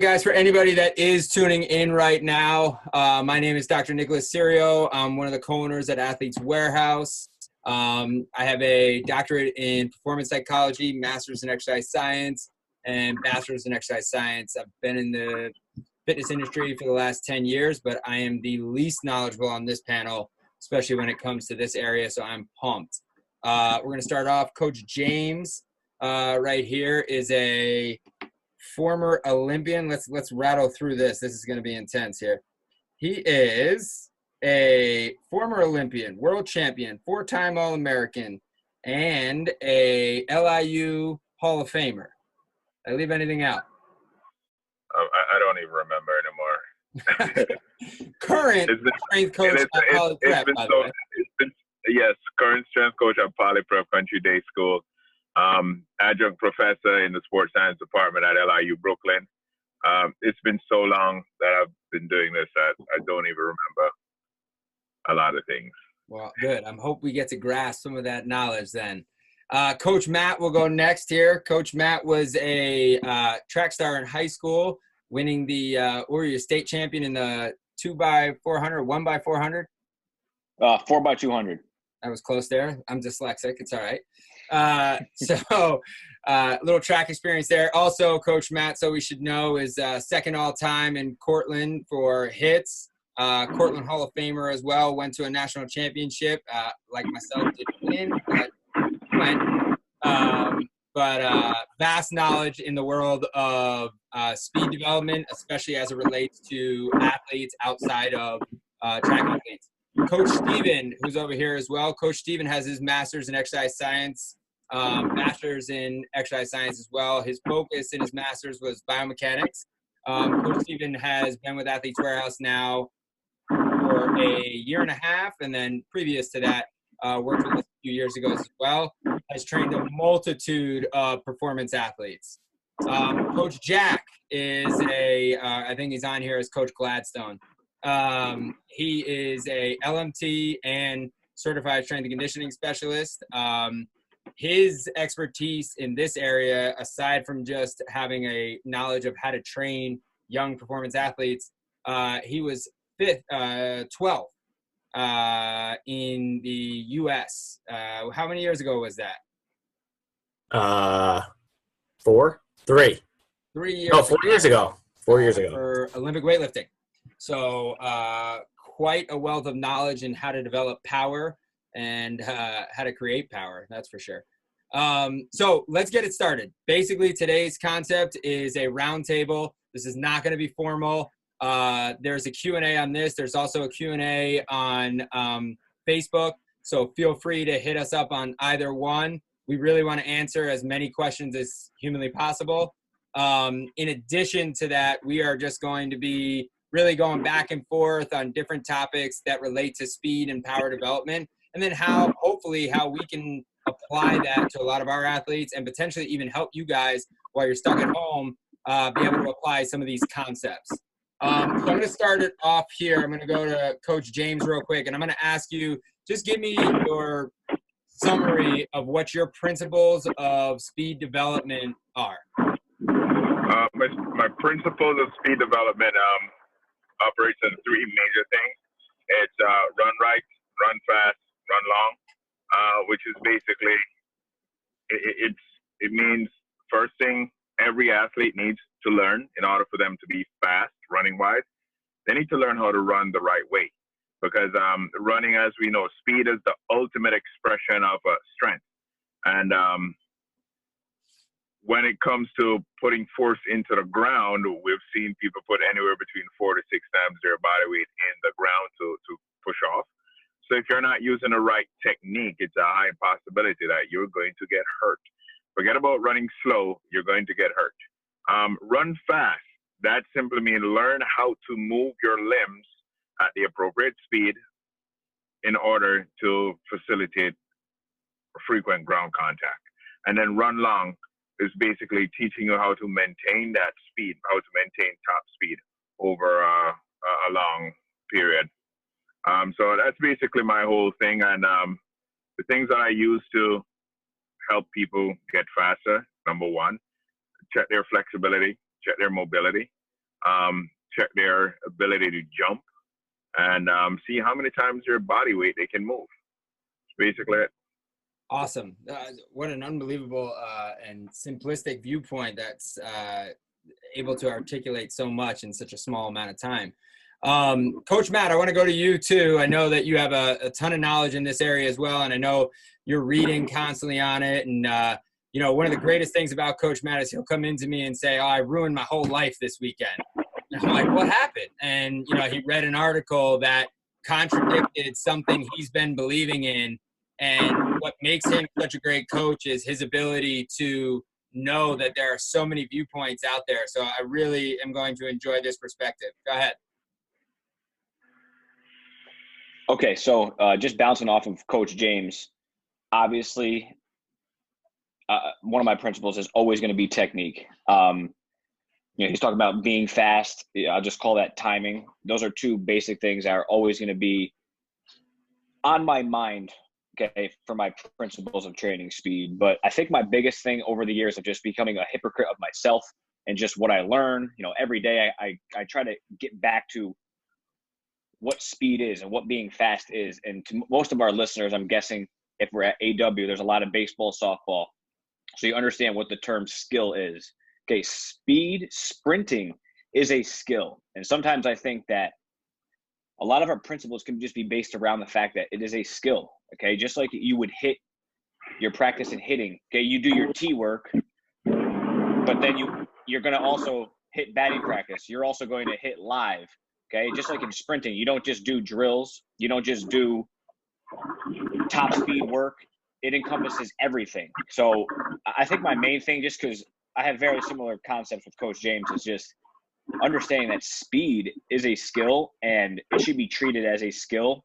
guys, for anybody that is tuning in right now, uh, my name is Dr. Nicholas Serio. I'm one of the co-owners at Athletes Warehouse. Um, I have a doctorate in performance psychology, master's in exercise science, and bachelor's in exercise science. I've been in the fitness industry for the last 10 years, but I am the least knowledgeable on this panel, especially when it comes to this area, so I'm pumped. Uh, we're going to start off. Coach James, uh, right here, is a former Olympian. Let's let's rattle through this. This is going to be intense here. He is a former Olympian, world champion, four-time All-American, and a LIU Hall of Famer. I leave anything out? Um, I, I, don't even remember anymore. current been, strength coach it's, at Poly Prep, by so, the way. Been, yes, current strength coach at Poly Prep Country Day School um, adjunct professor in the sports science department at LIU Brooklyn. Um, it's been so long that I've been doing this that I don't even remember a lot of things. Well, good. I hope we get to grasp some of that knowledge then. Uh, Coach Matt will go next here. Coach Matt was a uh, track star in high school, winning the uh, Warrior State champion in the two by 400, one by 400. Uh, four by 200. I was close there. I'm dyslexic. It's all right. Uh, so, uh, little track experience there. Also, Coach Matt, so we should know, is uh, second all time in Cortland for hits. Uh, Cortland Hall of Famer as well. Went to a national championship, uh, like myself, did win, but went. Um, but uh, vast knowledge in the world of uh, speed development, especially as it relates to athletes outside of uh, track athletes. Coach Stephen, who's over here as well. Coach Stephen has his master's in exercise science um, master's in exercise science as well. His focus in his master's was biomechanics. Um, Coach Stephen has been with Athletes Warehouse now for a year and a half, and then previous to that, uh, worked with us a few years ago as well. Has trained a multitude of performance athletes. Um, Coach Jack is a, uh, I think he's on here as Coach Gladstone. Um, he is a LMT and certified strength and conditioning specialist. Um, his expertise in this area, aside from just having a knowledge of how to train young performance athletes, uh, he was fifth, uh, 12th uh, in the U.S. Uh, how many years ago was that? Uh, four, three, three years. Oh, four years ago. Four years ago for Olympic weightlifting. So uh, quite a wealth of knowledge in how to develop power and uh, how to create power. That's for sure. Um, so let's get it started. Basically, today's concept is a roundtable. This is not going to be formal. Uh, there's a Q&A on this. There's also a Q&A on um, Facebook. So feel free to hit us up on either one. We really want to answer as many questions as humanly possible. Um, in addition to that, we are just going to be really going back and forth on different topics that relate to speed and power development and then how hopefully how we can apply that to a lot of our athletes and potentially even help you guys while you're stuck at home uh, be able to apply some of these concepts. Um, so I'm going to start it off here. I'm going to go to Coach James real quick, and I'm going to ask you just give me your summary of what your principles of speed development are. Uh, my, my principles of speed development um, operates on three major things. It's uh, run right, run fast, run long, uh, which is basically it, it's it means first thing every athlete needs to learn in order for them to be fast running wise. They need to learn how to run the right way because um, running, as we know, speed is the ultimate expression of uh, strength. And um, when it comes to putting force into the ground, we've seen people put anywhere between four to six times their body weight in the ground to, to push off. So if you're not using the right technique, it's a high possibility that you're going to get hurt. Forget about running slow, you're going to get hurt. Um, run fast. That simply means learn how to move your limbs at the appropriate speed in order to facilitate frequent ground contact. And then run long is basically teaching you how to maintain that speed, how to maintain top speed over uh, a long period um, so that's basically my whole thing. And um, the things that I use to help people get faster, number one, check their flexibility, check their mobility. um, check their ability to jump, and um, see how many times their body weight they can move. It's basically it. Awesome. Uh, what an unbelievable uh, and simplistic viewpoint that's uh, able to articulate so much in such a small amount of time. Um, Coach Matt, I want to go to you too. I know that you have a, a, ton of knowledge in this area as well, and I know you're reading constantly on it. And uh, you know, one of the greatest things about Coach Matt is he'll come into me and say, "Oh, I ruined my whole life this weekend." And I'm like, "What happened?" And you know, he read an article that contradicted something he's been believing in. And what makes him such a great coach is his ability to know that there are so many viewpoints out there. So I really am going to enjoy this perspective. Go ahead. Okay, so uh, just bouncing off of Coach James, obviously, uh, one of my principles is always going to be technique. Um, you know, he's talking about being fast. I'll just call that timing. Those are two basic things that are always going to be on my mind. Okay, for my principles of training speed. But I think my biggest thing over the years of just becoming a hypocrite of myself and just what I learn. You know, every day I, I, I try to get back to what speed is and what being fast is. And to most of our listeners, I'm guessing if we're at AW, there's a lot of baseball, softball. So you understand what the term skill is. Okay, speed, sprinting is a skill. And sometimes I think that a lot of our principles can just be based around the fact that it is a skill. Okay, just like you would hit your practice in hitting. Okay, you do your T work, but then you you're gonna also hit batting practice. You're also going to hit live. Okay, just like in sprinting, you don't just do drills, you don't just do top speed work. It encompasses everything. So I think my main thing, just because I have very similar concepts with Coach James, is just understanding that speed is a skill and it should be treated as a skill.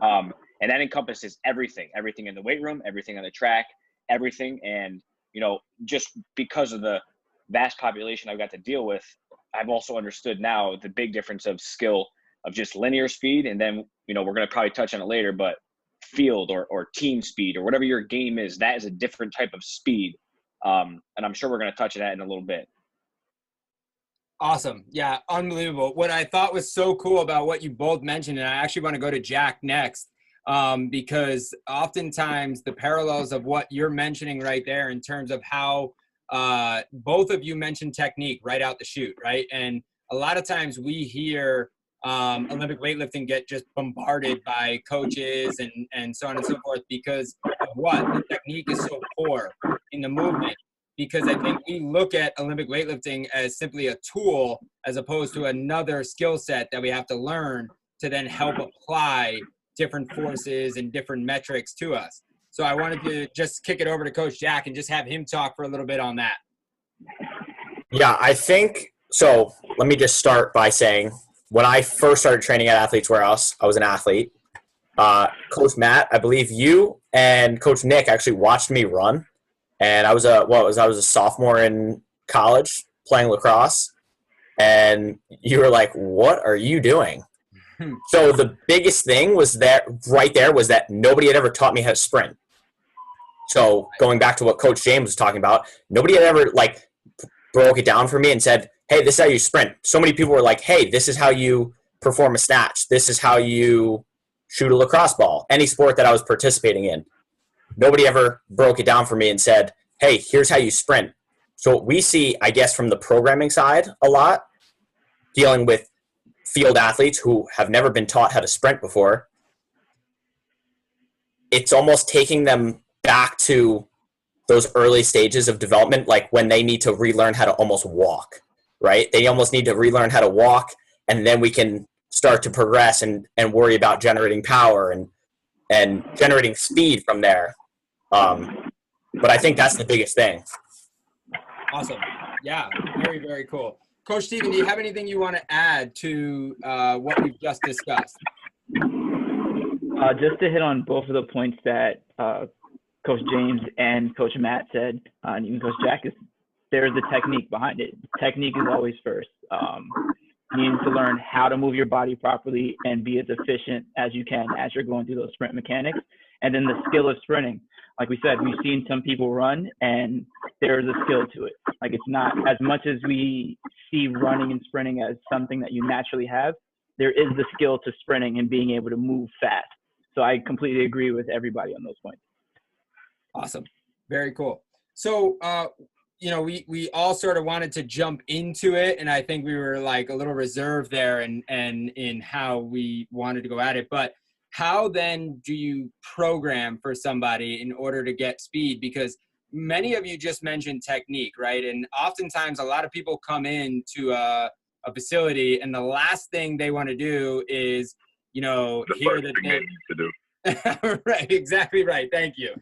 Um, and that encompasses everything everything in the weight room, everything on the track, everything. And, you know, just because of the vast population I've got to deal with, I've also understood now the big difference of skill of just linear speed, and then you know we're going to probably touch on it later, but field or or team speed or whatever your game is, that is a different type of speed, um, and I'm sure we're going to touch on that in a little bit. Awesome. Yeah, unbelievable. What I thought was so cool about what you both mentioned, and I actually want to go to Jack next, um, because oftentimes the parallels of what you're mentioning right there in terms of how uh, both of you mentioned technique right out the chute, right? And a lot of times we hear um, Olympic weightlifting get just bombarded by coaches and, and so on and so forth because of what? The technique is so poor in the movement. Because I think we look at Olympic weightlifting as simply a tool as opposed to another skill set that we have to learn to then help apply different forces and different metrics to us. So I wanted to just kick it over to Coach Jack and just have him talk for a little bit on that. Yeah, I think so. Let me just start by saying when I first started training at Athletes Warehouse, I was an athlete. Uh, Coach Matt, I believe you and Coach Nick actually watched me run, and I was a what was I was a sophomore in college playing lacrosse, and you were like, "What are you doing?" So the biggest thing was that right there was that nobody had ever taught me how to sprint. So going back to what Coach James was talking about, nobody had ever like broke it down for me and said, "Hey, this is how you sprint." So many people were like, "Hey, this is how you perform a snatch. This is how you shoot a lacrosse ball." Any sport that I was participating in, nobody ever broke it down for me and said, "Hey, here's how you sprint." So we see, I guess, from the programming side a lot, dealing with field athletes who have never been taught how to sprint before. It's almost taking them back to those early stages of development, like when they need to relearn how to almost walk, right? They almost need to relearn how to walk, and then we can start to progress and, and worry about generating power and and generating speed from there. Um, but I think that's the biggest thing. Awesome. Yeah, very, very cool. Coach Stephen, do you have anything you want to add to uh, what we've just discussed? Uh, just to hit on both of the points that uh, Coach James and Coach Matt said, uh, and even Coach Jack is there's the technique behind it. Technique is always first. Um, you need to learn how to move your body properly and be as efficient as you can as you're going through those sprint mechanics. And then the skill of sprinting. like we said, we've seen some people run and there's a skill to it. Like it's not as much as we see running and sprinting as something that you naturally have. There is the skill to sprinting and being able to move fast. So I completely agree with everybody on those points. Awesome. Very cool. So, uh, you know, we we all sort of wanted to jump into it, and I think we were like a little reserved there, and and in how we wanted to go at it. But how then do you program for somebody in order to get speed? Because many of you just mentioned technique, right? And oftentimes, a lot of people come into a, a facility, and the last thing they want to do is, you know, The hear the thing need to do. right, exactly right. Thank you.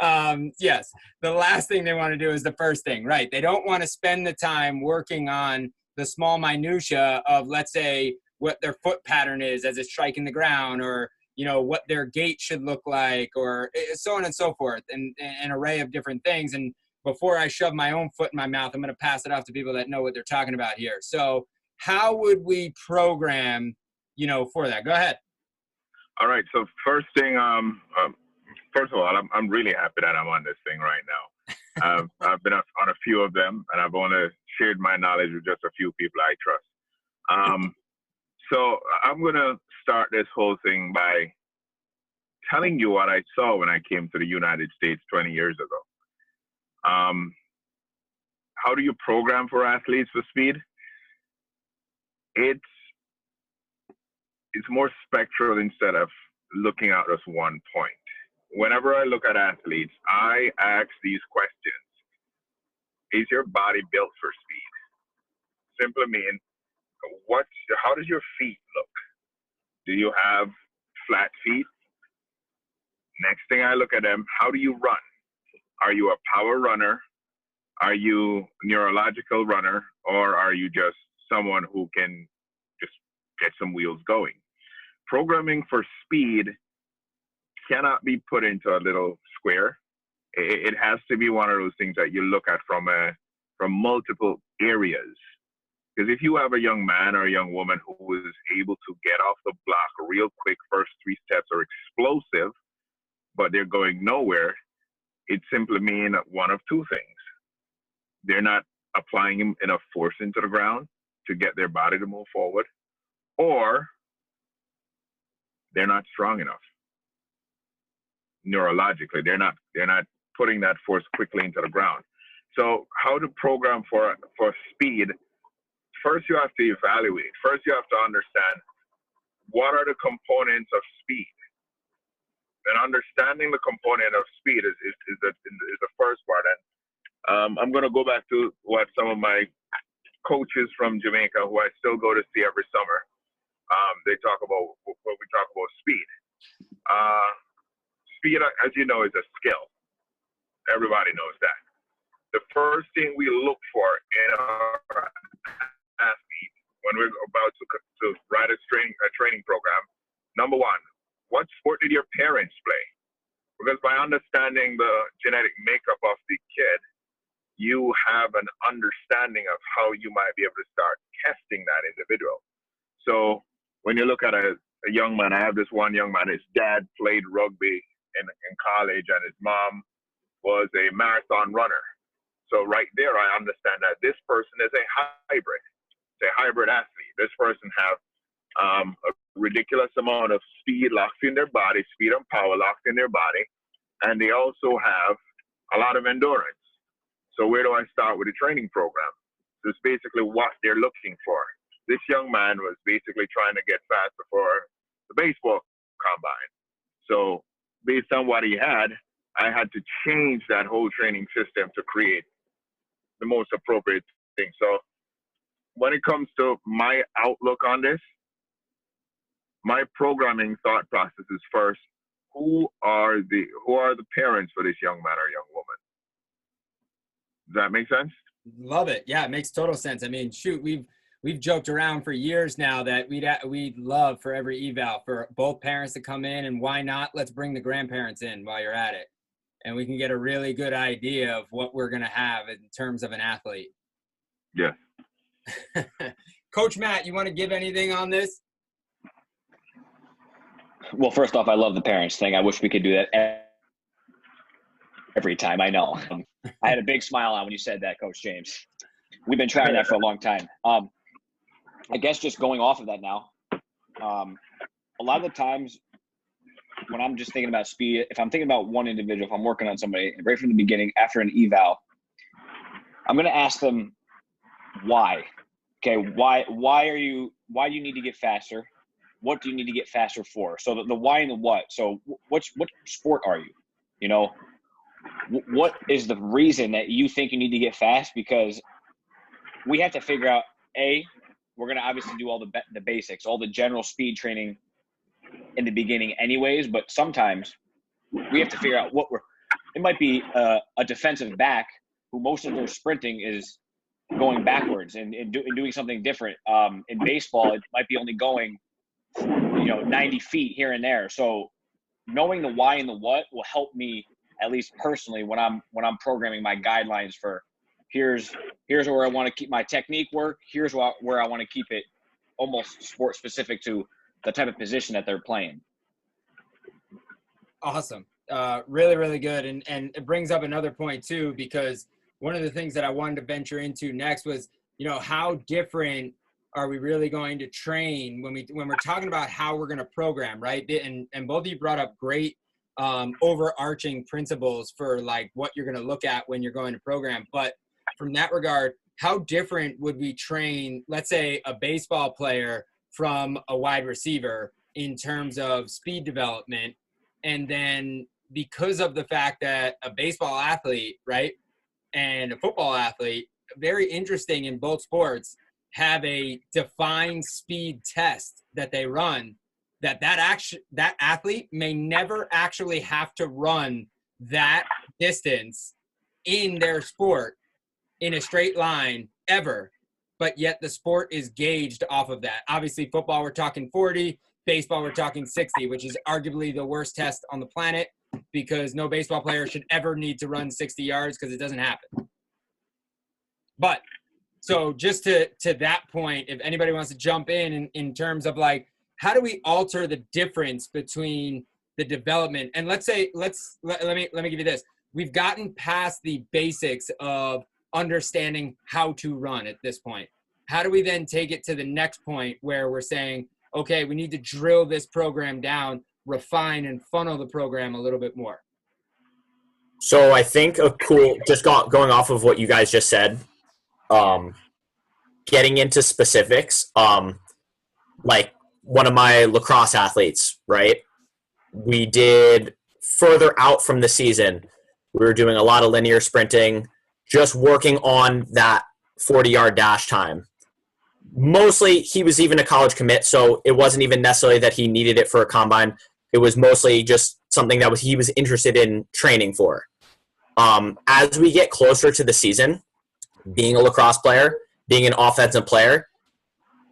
Um, yes, the last thing they want to do is the first thing, right? They don't want to spend the time working on the small minutia of, let's say, what their foot pattern is as it's striking the ground, or you know what their gait should look like, or eh, so on and so forth, and an array of different things. And before I shove my own foot in my mouth, I'm going to pass it off to people that know what they're talking about here. So, how would we program, you know, for that? Go ahead. All right. So first thing, um, um first of all, I'm I'm really happy that I'm on this thing right now. I've I've been on a few of them, and I've only shared my knowledge with just a few people I trust. Um, so I'm gonna start this whole thing by telling you what I saw when I came to the United States 20 years ago. Um, how do you program for athletes for speed? It's it's more spectral instead of looking at just one point. Whenever I look at athletes, I ask these questions. Is your body built for speed? Simply mean, what, how does your feet look? Do you have flat feet? Next thing I look at them, how do you run? Are you a power runner? Are you neurological runner? Or are you just someone who can just get some wheels going? Programming for speed cannot be put into a little square. It, it, has to be one of those things that you look at from a from multiple areas. Because if you have a young man or a young woman who is able to get off the block real quick, first three steps are explosive, but they're going nowhere, it simply means one of two things. They're not applying enough force into the ground to get their body to move forward, or they're not strong enough neurologically. They're not they're not putting that force quickly into the ground. So how to program for for speed? First, you have to evaluate. First, you have to understand what are the components of speed. And understanding the component of speed is is, is, the, is the first part. And um, I'm going to go back to what some of my coaches from Jamaica, who I still go to see every summer, um, they talk about what we talk about speed. Uh, speed, as you know, is a skill. Everybody knows that. The first thing we look for in our athlete when we're about to, to write a training, a training program, number one, what sport did your parents play? Because by understanding the genetic makeup of the kid, you have an understanding of how you might be able to start testing that individual. So when you look at a, a young man, I have this one young man, his dad played rugby in, in college and his mom was a marathon runner. So right there, I understand that this person is a hybrid. It's a hybrid athlete. This person have um, a ridiculous amount of speed locked in their body, speed and power locked in their body, and they also have a lot of endurance. So where do I start with a training program? So it's basically what they're looking for this young man was basically trying to get fast before the baseball combine. So based on what he had, I had to change that whole training system to create the most appropriate thing. So when it comes to my outlook on this, my programming thought process is first, who are the who are the parents for this young man or young woman? Does that make sense? Love it. Yeah, it makes total sense. I mean, shoot, we've we've joked around for years now that we'd we'd love for every eval for both parents to come in and why not let's bring the grandparents in while you're at it and we can get a really good idea of what we're going to have in terms of an athlete yeah coach matt you want to give anything on this well first off i love the parents thing i wish we could do that every time. I know. I had a big smile on when you said that, Coach James. We've been trying that for a long time. Um, I guess just going off of that now, um, a lot of the times when I'm just thinking about speed, if I'm thinking about one individual, if I'm working on somebody right from the beginning after an eval, I'm going to ask them why. Okay, why why are you why do you need to get faster? What do you need to get faster for? So the, the why and the what. So what's what sport are you? You know, what is the reason that you think you need to get fast? Because we have to figure out a we're going to obviously do all the the basics, all the general speed training in the beginning, anyways. But sometimes we have to figure out what we're. It might be a, a defensive back who most of their sprinting is going backwards and, and, do, and doing something different. Um, in baseball, it might be only going, you know, 90 feet here and there. So knowing the why and the what will help me at least personally when I'm when I'm programming my guidelines for here's here's where I want to keep my technique work. Here's where, where I want to keep it almost sport specific to the type of position that they're playing. Awesome. Uh, really, really good. And, and it brings up another point too, because one of the things that I wanted to venture into next was, you know, how different are we really going to train when we, when we're talking about how we're going to program, right? And, and both of you brought up great um, overarching principles for like what you're going to look at when you're going to program. But from that regard, how different would we train, let's say, a baseball player from a wide receiver in terms of speed development? And then because of the fact that a baseball athlete, right, and a football athlete, very interesting in both sports, have a defined speed test that they run that that action that athlete may never actually have to run that distance in their sport in a straight line ever but yet the sport is gauged off of that. Obviously football we're talking 40 baseball we're talking 60 which is arguably the worst test on the planet because no baseball player should ever need to run 60 yards because it doesn't happen. But so just to to that point if anybody wants to jump in, in in terms of like how do we alter the difference between the development? And let's say let's let, let me let me give you this. We've gotten past the basics of understanding how to run at this point how do we then take it to the next point where we're saying okay we need to drill this program down refine and funnel the program a little bit more so i think a cool just going off of what you guys just said um getting into specifics um like one of my lacrosse athletes, right? We did further out from the season. We were doing a lot of linear sprinting, just working on that 40 yard dash time. Mostly, he was even a college commit, so it wasn't even necessarily that he needed it for a combine. It was mostly just something that was he was interested in training for. Um, as we get closer to the season, being a lacrosse player, being an offensive player,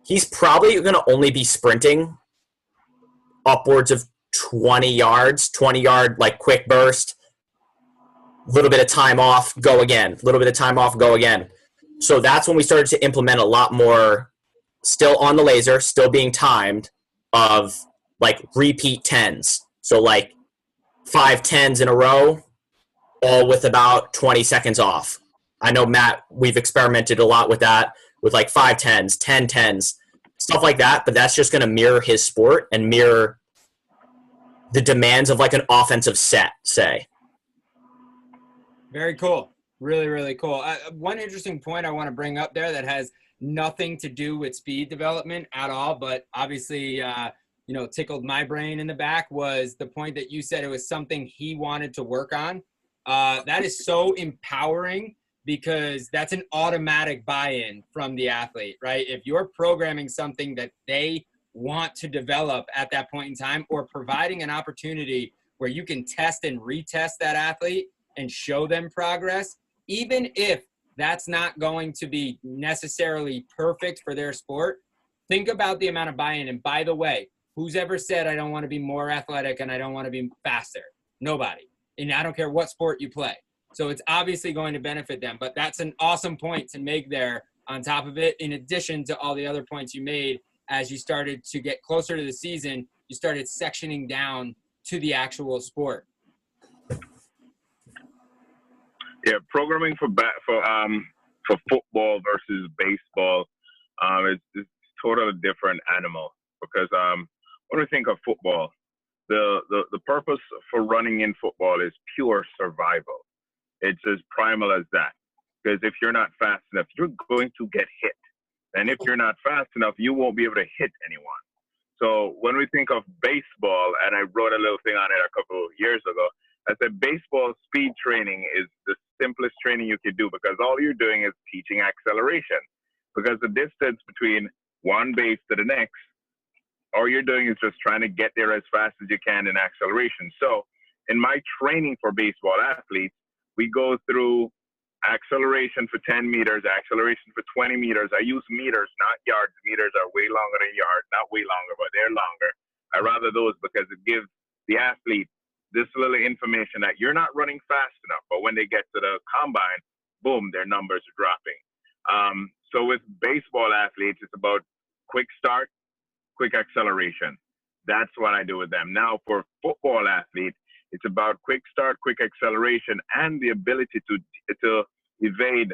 he's probably going to only be sprinting upwards of 20 yards, 20 yard like quick burst, little bit of time off, go again, little bit of time off, go again. So that's when we started to implement a lot more still on the laser, still being timed of like repeat tens. So like five tens in a row, all with about 20 seconds off. I know Matt, we've experimented a lot with that with like five tens, ten tens, stuff like that. But that's just going to mirror his sport and mirror the demands of like an offensive set, say. Very cool. Really, really cool. Uh, one interesting point I want to bring up there that has nothing to do with speed development at all, but obviously, uh, you know, tickled my brain in the back was the point that you said it was something he wanted to work on. Uh, that is so empowering because that's an automatic buy-in from the athlete, right? If you're programming something that they want to develop at that point in time or providing an opportunity where you can test and retest that athlete and show them progress, even if that's not going to be necessarily perfect for their sport, think about the amount of buy-in. And by the way, who's ever said I don't want to be more athletic and I don't want to be faster? Nobody. And I don't care what sport you play. So it's obviously going to benefit them. But that's an awesome point to make there on top of it, in addition to all the other points you made as you started to get closer to the season, you started sectioning down to the actual sport. Yeah, programming for for um for football versus baseball um is, is totally different animal because um when we think of football, the, the the purpose for running in football is pure survival. It's as primal as that. Because if you're not fast enough, you're going to get hit. And if you're not fast enough, you won't be able to hit anyone. So when we think of baseball, and I wrote a little thing on it a couple of years ago, I said baseball speed training is the simplest training you could do because all you're doing is teaching acceleration. Because the distance between one base to the next, all you're doing is just trying to get there as fast as you can in acceleration. So in my training for baseball athletes, we go through acceleration for 10 meters, acceleration for 20 meters. I use meters, not yards. Meters are way longer than yards, not way longer, but they're longer. I rather those because it gives the athlete this little information that you're not running fast enough, but when they get to the combine, boom, their numbers are dropping. Um, so with baseball athletes, it's about quick start, quick acceleration. That's what I do with them. Now for football athletes, it's about quick start, quick acceleration, and the ability to to evade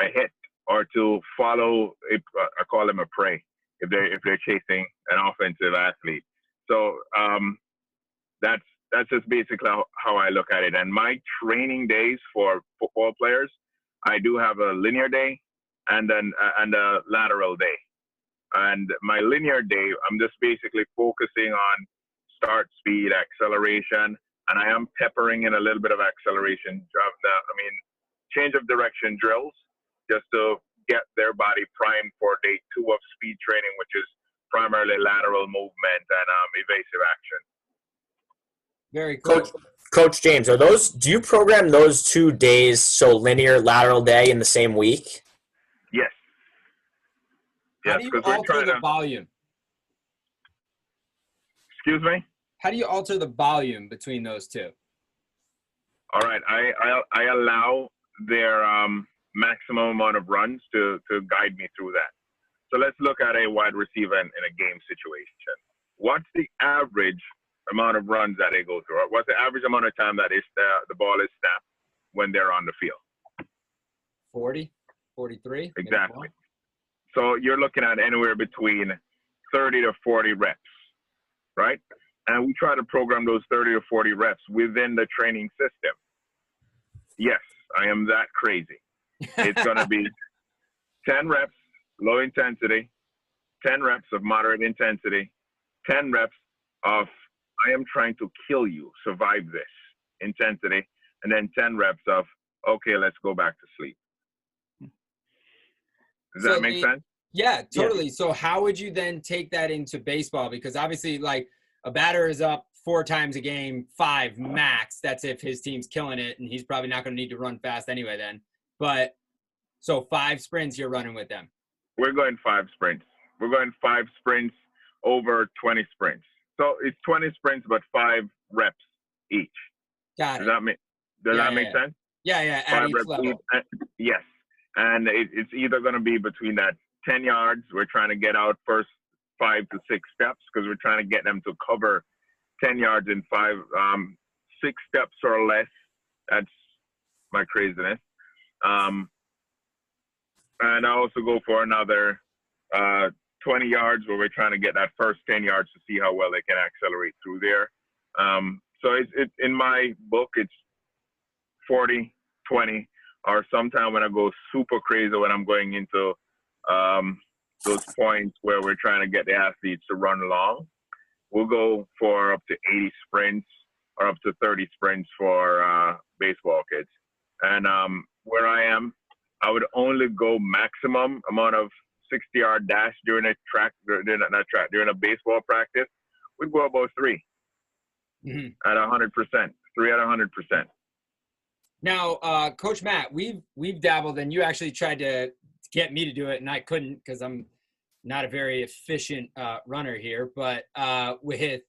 a hit or to follow. A, I call them a prey if they're if they're chasing an offensive athlete. So um, that's that's just basically how, I look at it. And my training days for football players, I do have a linear day and then uh, and a lateral day. And my linear day, I'm just basically focusing on start speed, acceleration, and I am peppering in a little bit of acceleration. I mean, change of direction drills just to get their body primed for day two of speed training, which is primarily lateral movement and um, evasive action. Very cool. Coach, Coach James, are those? Do you program those two days so linear lateral day in the same week? Yes. How Yes, do you alter the to. volume? Excuse me. How do you alter the volume between those two? All right, I I, I allow their um, maximum amount of runs to to guide me through that. So let's look at a wide receiver in, in a game situation. What's the average amount of runs that they go through? Or what's the average amount of time that is the, the ball is snapped when they're on the field? 40, 43? Exactly. So you're looking at anywhere between 30 to 40 reps, right? And we try to program those 30 to 40 reps within the training system. Yes, I am that crazy. It's going to be 10 reps, low intensity, 10 reps of moderate intensity, 10 reps of I am trying to kill you, survive this intensity, and then 10 reps of okay, let's go back to sleep. Does So that make the- sense? Yeah, totally. So how would you then take that into baseball? Because obviously, like a batter is up four times a game, five uh-huh. max. That's if his team's killing it, and he's probably not going to need to run fast anyway. Then, but so five sprints you're running with them. We're going five sprints. We're going five sprints over 20 sprints. So it's 20 sprints, but five reps each. Got it. Does that make Does Yeah, that make yeah. sense? Yeah, yeah. At Five each reps level. each. Uh, Yes, and it, it's either going to be between that 10 yards. We're trying to get out first five to six steps because we're trying to get them to cover 10 yards in five, um, six steps or less. That's my craziness. Um, and I also go for another uh, 20 yards where we're trying to get that first 10 yards to see how well they can accelerate through there. Um, so it's it, in my book, it's 40, 20, or sometime when I go super crazy when I'm going into um, those points where we're trying to get the athletes to run long. We'll go for up to 80 sprints or up to 30 sprints for uh, baseball kids. And um, where I am, I would only go maximum amount of 60 yard dash during a track, during a, not track, during a baseball practice. We'd go about three Mhm. at 100%, three at 100%. Now, uh, Coach Matt, we've we've dabbled, and you actually tried to get me to do it, and I couldn't because I'm not a very efficient uh, runner here. But uh, with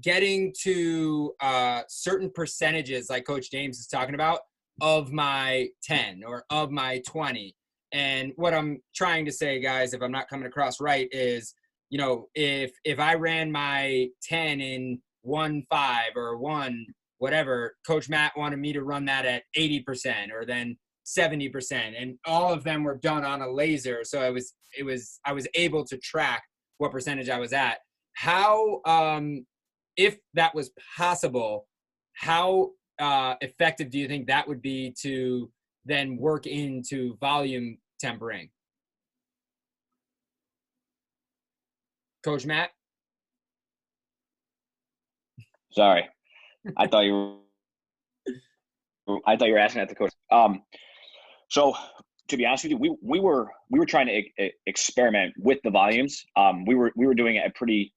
getting to uh, certain percentages, like Coach James is talking about, of my 10 or of my 20, and what I'm trying to say, guys, if I'm not coming across right, is you know if if I ran my 10 in one five or one whatever. Coach Matt wanted me to run that at 80% or then 70%. And all of them were done on a laser. So I was, it was, I was able to track what percentage I was at. How, um, if that was possible, how uh, effective do you think that would be to then work into volume tempering? Coach Matt? Sorry, I thought you were. I thought you were asking at the coach. Um, so to be honest with you, we we were we were trying to e- experiment with the volumes. Um, we were we were doing it at pretty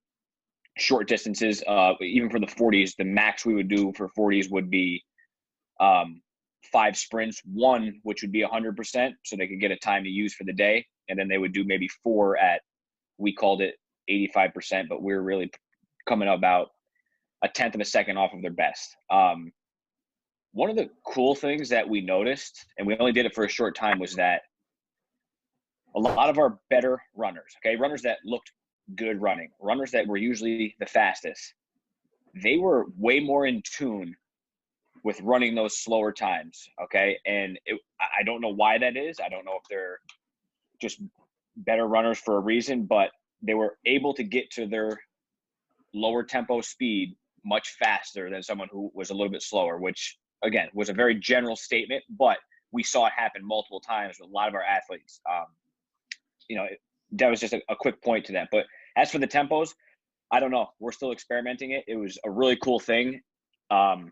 short distances. Uh, even for the 40s, the max we would do for 40s would be um, five sprints. One, which would be 100%, so they could get a time to use for the day, and then they would do maybe four at. We called it 85%, but we we're really coming about a tenth of a second off of their best. Um, one of the cool things that we noticed, and we only did it for a short time, was that a lot of our better runners, okay, runners that looked good running, runners that were usually the fastest, they were way more in tune with running those slower times, okay? And it, I don't know why that is. I don't know if they're just better runners for a reason, but they were able to get to their lower tempo speed much faster than someone who was a little bit slower, which again was a very general statement, but we saw it happen multiple times with a lot of our athletes. Um, you know, it, that was just a, a, quick point to that. But as for the tempos, I don't know. We're still experimenting it. It was a really cool thing. Um,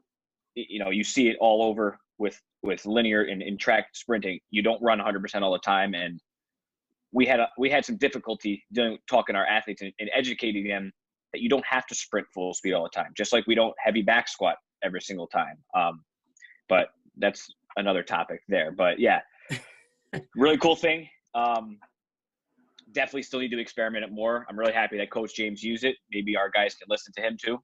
you know, you see it all over with with linear and in track sprinting. You don't run 100% all the time, and we had a, we had some difficulty doing talking our athletes and, and educating them that you don't have to sprint full speed all the time, just like we don't heavy back squat every single time. Um, but that's another topic there. But yeah, really cool thing. Um, definitely still need to experiment it more. I'm really happy that Coach James used it. Maybe our guys can listen to him too.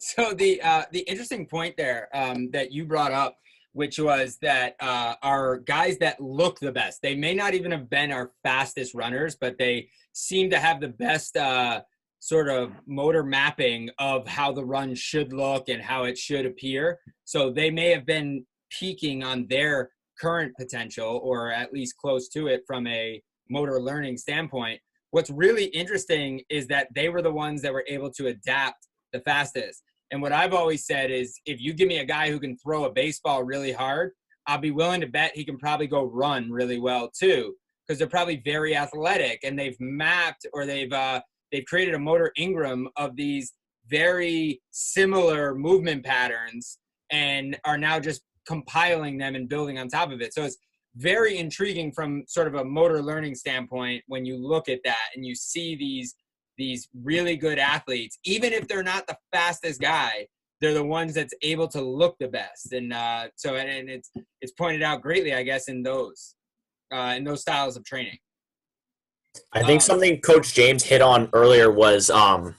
So the uh, the interesting point there um, that you brought up which was that uh, our guys that look the best, they may not even have been our fastest runners, but they seem to have the best uh, sort of motor mapping of how the run should look and how it should appear. So they may have been peaking on their current potential or at least close to it from a motor learning standpoint. What's really interesting is that they were the ones that were able to adapt the fastest. And what I've always said is if you give me a guy who can throw a baseball really hard, I'll be willing to bet he can probably go run really well too, because they're probably very athletic and they've mapped or they've uh, they've created a motor engram of these very similar movement patterns and are now just compiling them and building on top of it. So it's very intriguing from sort of a motor learning standpoint when you look at that and you see these these really good athletes, even if they're not the fastest guy, they're the ones that's able to look the best. And uh, so, and, it's it's pointed out greatly, I guess, in those uh, in those styles of training. I think um, something Coach James hit on earlier was um,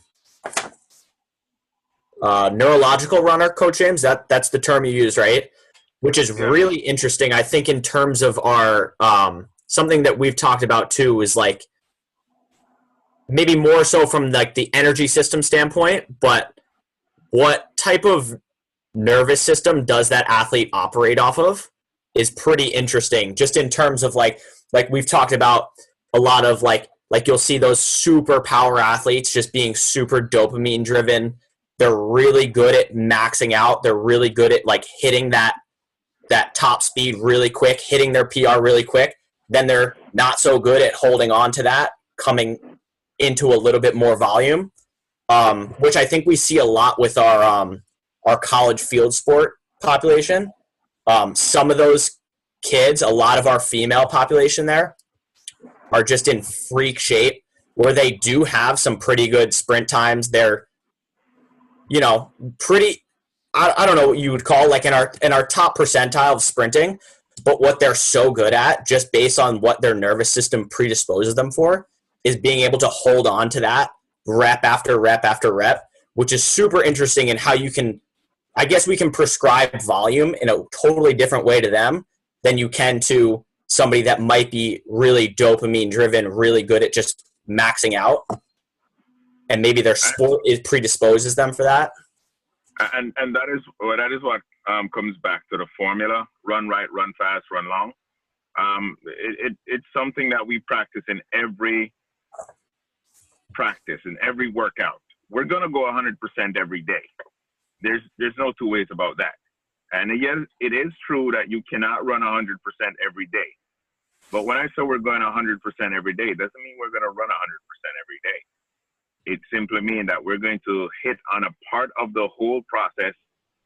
uh, neurological runner. Coach James, that that's the term you use, right? Which is really interesting. I think in terms of our um, something that we've talked about too is like maybe more so from like the energy system standpoint, but what type of nervous system does that athlete operate off of is pretty interesting just in terms of like like we've talked about a lot of like like you'll see those super power athletes just being super dopamine driven. They're really good at maxing out. They're really good at like hitting that that top speed really quick hitting their pr really quick. Then they're not so good at holding on to that coming into a little bit more volume, um, which I think we see a lot with our um, our college field sport population. Um, some of those kids, a lot of our female population there, are just in freak shape where they do have some pretty good sprint times. They're, you know, pretty. I, I don't know what you would call like in our in our top percentile of sprinting, but what they're so good at, just based on what their nervous system predisposes them for, is being able to hold on to that rep after rep after rep, which is super interesting in how you can, I guess we can prescribe volume in a totally different way to them than you can to somebody that might be really dopamine driven, really good at just maxing out. And maybe their sport is predisposes them for that. And and that is well, that is what um, comes back to the formula: run right, run fast, run long. Um, it, it, it's something that we practice in every practice in every workout. We're gonna go 100% every day. There's there's no two ways about that. And yes, it is true that you cannot run 100% every day. But when I say we're going 100% every day, doesn't mean we're going to run 100% every day. It simply means that we're going to hit on a part of the whole process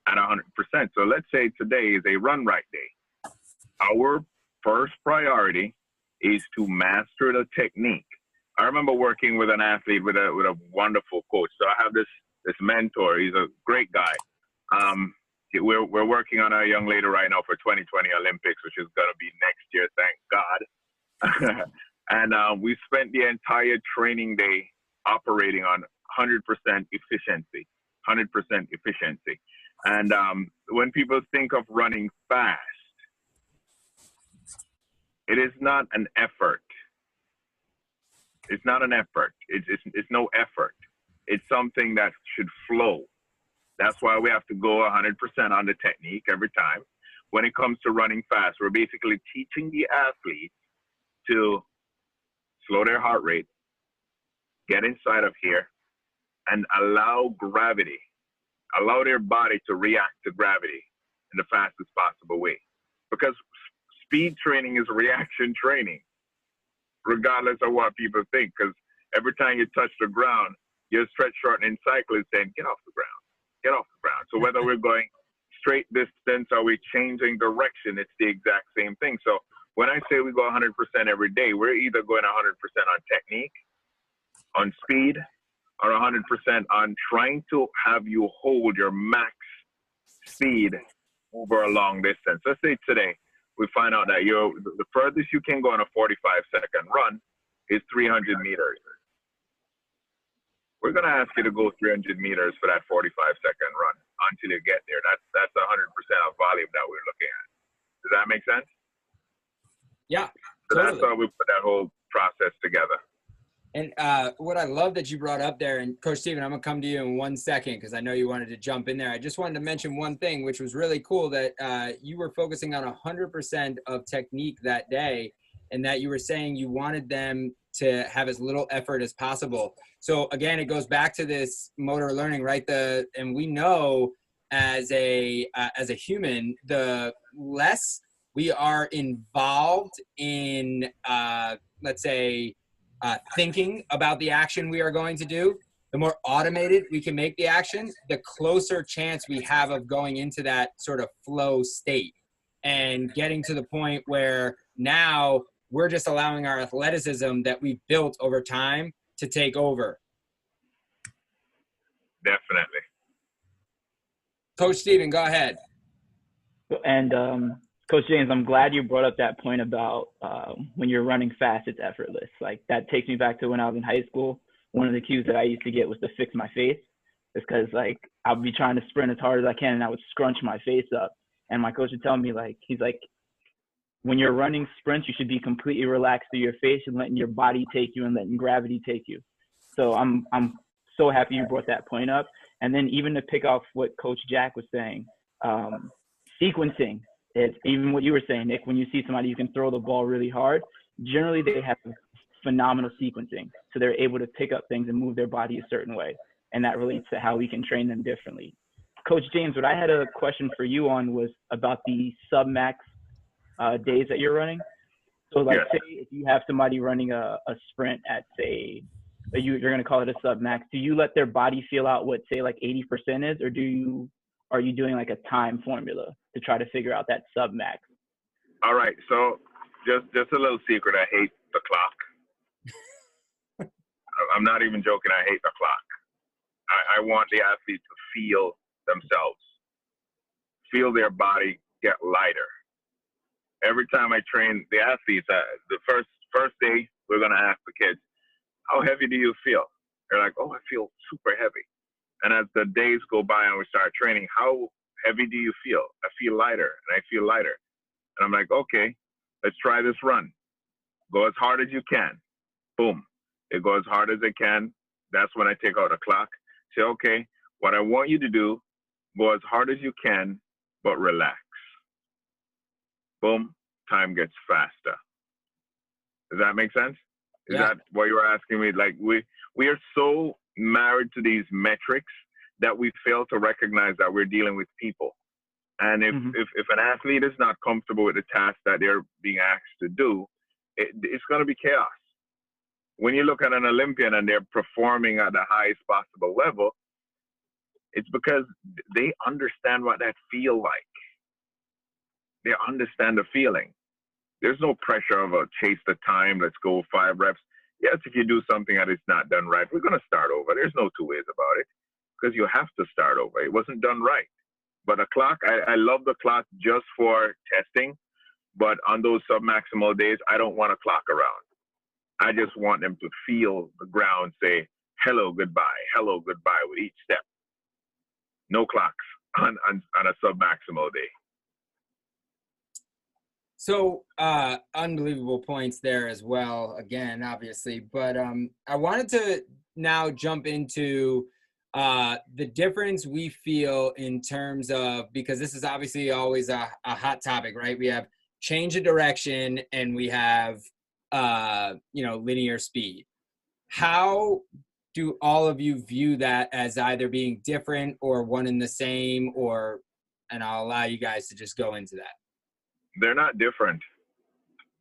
at 100%. So let's say today is a run right day. Our first priority is to master the technique. I remember working with an athlete with a with a wonderful coach. So I have this this mentor. He's a great guy. Um, we're we're working on a young lady right now for 2020 Olympics, which is going to be next year, thank God. and uh, we spent the entire training day operating on 100% efficiency, 100% efficiency. And um, when people think of running fast, it is not an effort. It's not an effort. It's, it's, it's no effort. It's something that should flow. That's why we have to go 100% on the technique every time. When it comes to running fast, we're basically teaching the athlete to slow their heart rate, get inside of here, and allow gravity, allow their body to react to gravity in the fastest possible way. Because speed training is reaction training, regardless of what people think. Because every time you touch the ground, your stretch shortening cycle is saying, get off the ground, get off the ground. So whether we're going straight distance or we're changing direction, it's the exact same thing. So when I say we go 100% every day, we're either going 100% on technique, on speed, or 100% on trying to have you hold your max speed over a long distance. Let's say today we find out that you the furthest you can go on a 45 second run is 300 meters. We're going to ask you to go 300 meters for that 45 second run until you get there. That's that's 100% of volume that we're looking at. Does that make sense? Yeah. So totally. that's how we put that whole process together. And uh, what I love that you brought up there, and Coach Stephen, I'm gonna come to you in one second because I know you wanted to jump in there. I just wanted to mention one thing, which was really cool that uh, you were focusing on 100% of technique that day, and that you were saying you wanted them to have as little effort as possible. So again, it goes back to this motor learning, right? The and we know as a uh, as a human, the less we are involved in, uh, let's say uh, thinking about the action we are going to do, the more automated we can make the action, the closer chance we have of going into that sort of flow state and getting to the point where now we're just allowing our athleticism that we've built over time to take over. Definitely. Coach Stephen, go ahead. And um, Coach James, I'm glad you brought up that point about uh, when you're running fast, it's effortless. Like that takes me back to when I was in high school. One of the cues that I used to get was to fix my face, It's because like I'd be trying to sprint as hard as I can, and I would scrunch my face up. And my coach would tell me like, he's like, when you're running sprints, you should be completely relaxed through your face and letting your body take you and letting gravity take you. So I'm I'm so happy you brought that point up. And then even to pick off what Coach Jack was saying, um, sequencing it's even what you were saying, Nick, when you see somebody who can throw the ball really hard, generally they have phenomenal sequencing. So they're able to pick up things and move their body a certain way. And that relates to how we can train them differently. Coach James, what I had a question for you on was about the sub max uh, days that you're running. So, like, yeah. say if you have somebody running a, a sprint at, say, you, you're going to call it a sub max, do you let their body feel out what, say, like 80% is, or do you are you doing like a time formula to try to figure out that sub max? All right. So just just a little secret. I hate the clock. I'm not even joking. I hate the clock. I, I want the athlete to feel themselves, feel their body get lighter. Every time I train the athletes, uh, the first first day we're gonna ask the kids, "How heavy do you feel?" They're like, "Oh, I feel super heavy." And as the days go by and we start training, how heavy do you feel? I feel lighter and I feel lighter. And I'm like, okay, let's try this run. Go as hard as you can. Boom. It goes as hard as it can. That's when I take out a clock. Say, okay, what I want you to do go as hard as you can, but relax. Boom, time gets faster. Does that make sense? Is Yeah. that what you were asking me? Like we we are so married to these metrics that we fail to recognize that we're dealing with people. And if, Mhm. if, if an athlete is not comfortable with the task that they're being asked to do, it, it's going to be chaos. When you look at an Olympian and they're performing at the highest possible level, it's because they understand what that feel like. They understand the feeling. There's no pressure of a chase the time, let's go five reps. Yes, if you do something that is not done right, we're going to start over. There's no two ways about it because you have to start over. It wasn't done right. But a clock, I, I love the clock just for testing. But on those submaximal days, I don't want a clock around. I just want them to feel the ground say, hello, goodbye, hello, goodbye with each step. No clocks on, on, on a submaximal day. So uh unbelievable points there as well again obviously but um I wanted to now jump into uh the difference we feel in terms of because this is obviously always a, a hot topic right? We have change of direction and we have uh you know linear speed. How do all of you view that as either being different or one and the same or and I'll allow you guys to just go into that They're not different.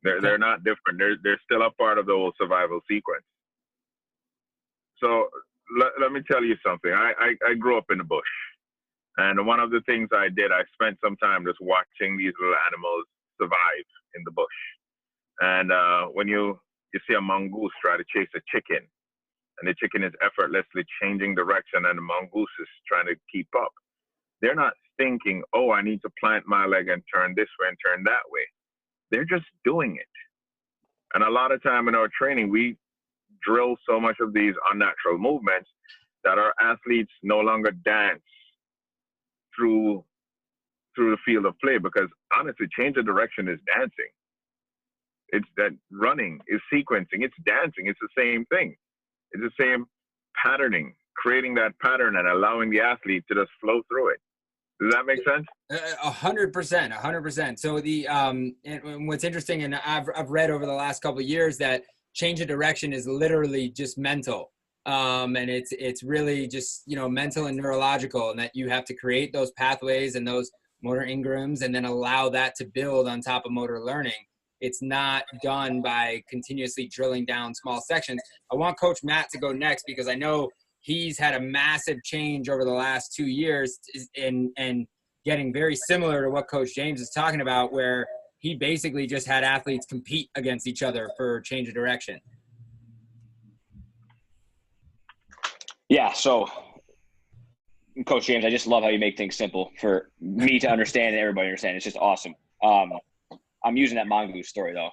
They're, they're not different. They're, they're still a part of the whole survival sequence. So let, let me tell you something. I, I, I grew up in the bush. And one of the things I did, I spent some time just watching these little animals survive in the bush. And uh, when you, you see a mongoose try to chase a chicken, and the chicken is effortlessly changing direction, and the mongoose is trying to keep up, they're not thinking, oh, I need to plant my leg and turn this way and turn that way. They're just doing it. And a lot of time in our training, we drill so much of these unnatural movements that our athletes no longer dance through through the field of play because honestly, change of direction is dancing. It's that running is sequencing. It's dancing. It's the same thing. It's the same patterning, creating that pattern and allowing the athlete to just flow through it. Does that make sense? A hundred percent, a hundred percent. So the um, and what's interesting, and I've I've read over the last couple years that change of direction is literally just mental, um, and it's it's really just you know mental and neurological, and that you have to create those pathways and those motor engrams, and then allow that to build on top of motor learning. It's not done by continuously drilling down small sections. I want Coach Matt to go next because I know he's had a massive change over the last two years in and getting very similar to what coach james is talking about where he basically just had athletes compete against each other for change of direction Yeah. So, Coach James, I just love how you make things simple for me to understand and everybody understand. It's just awesome. Um, I'm using that mongoose story though.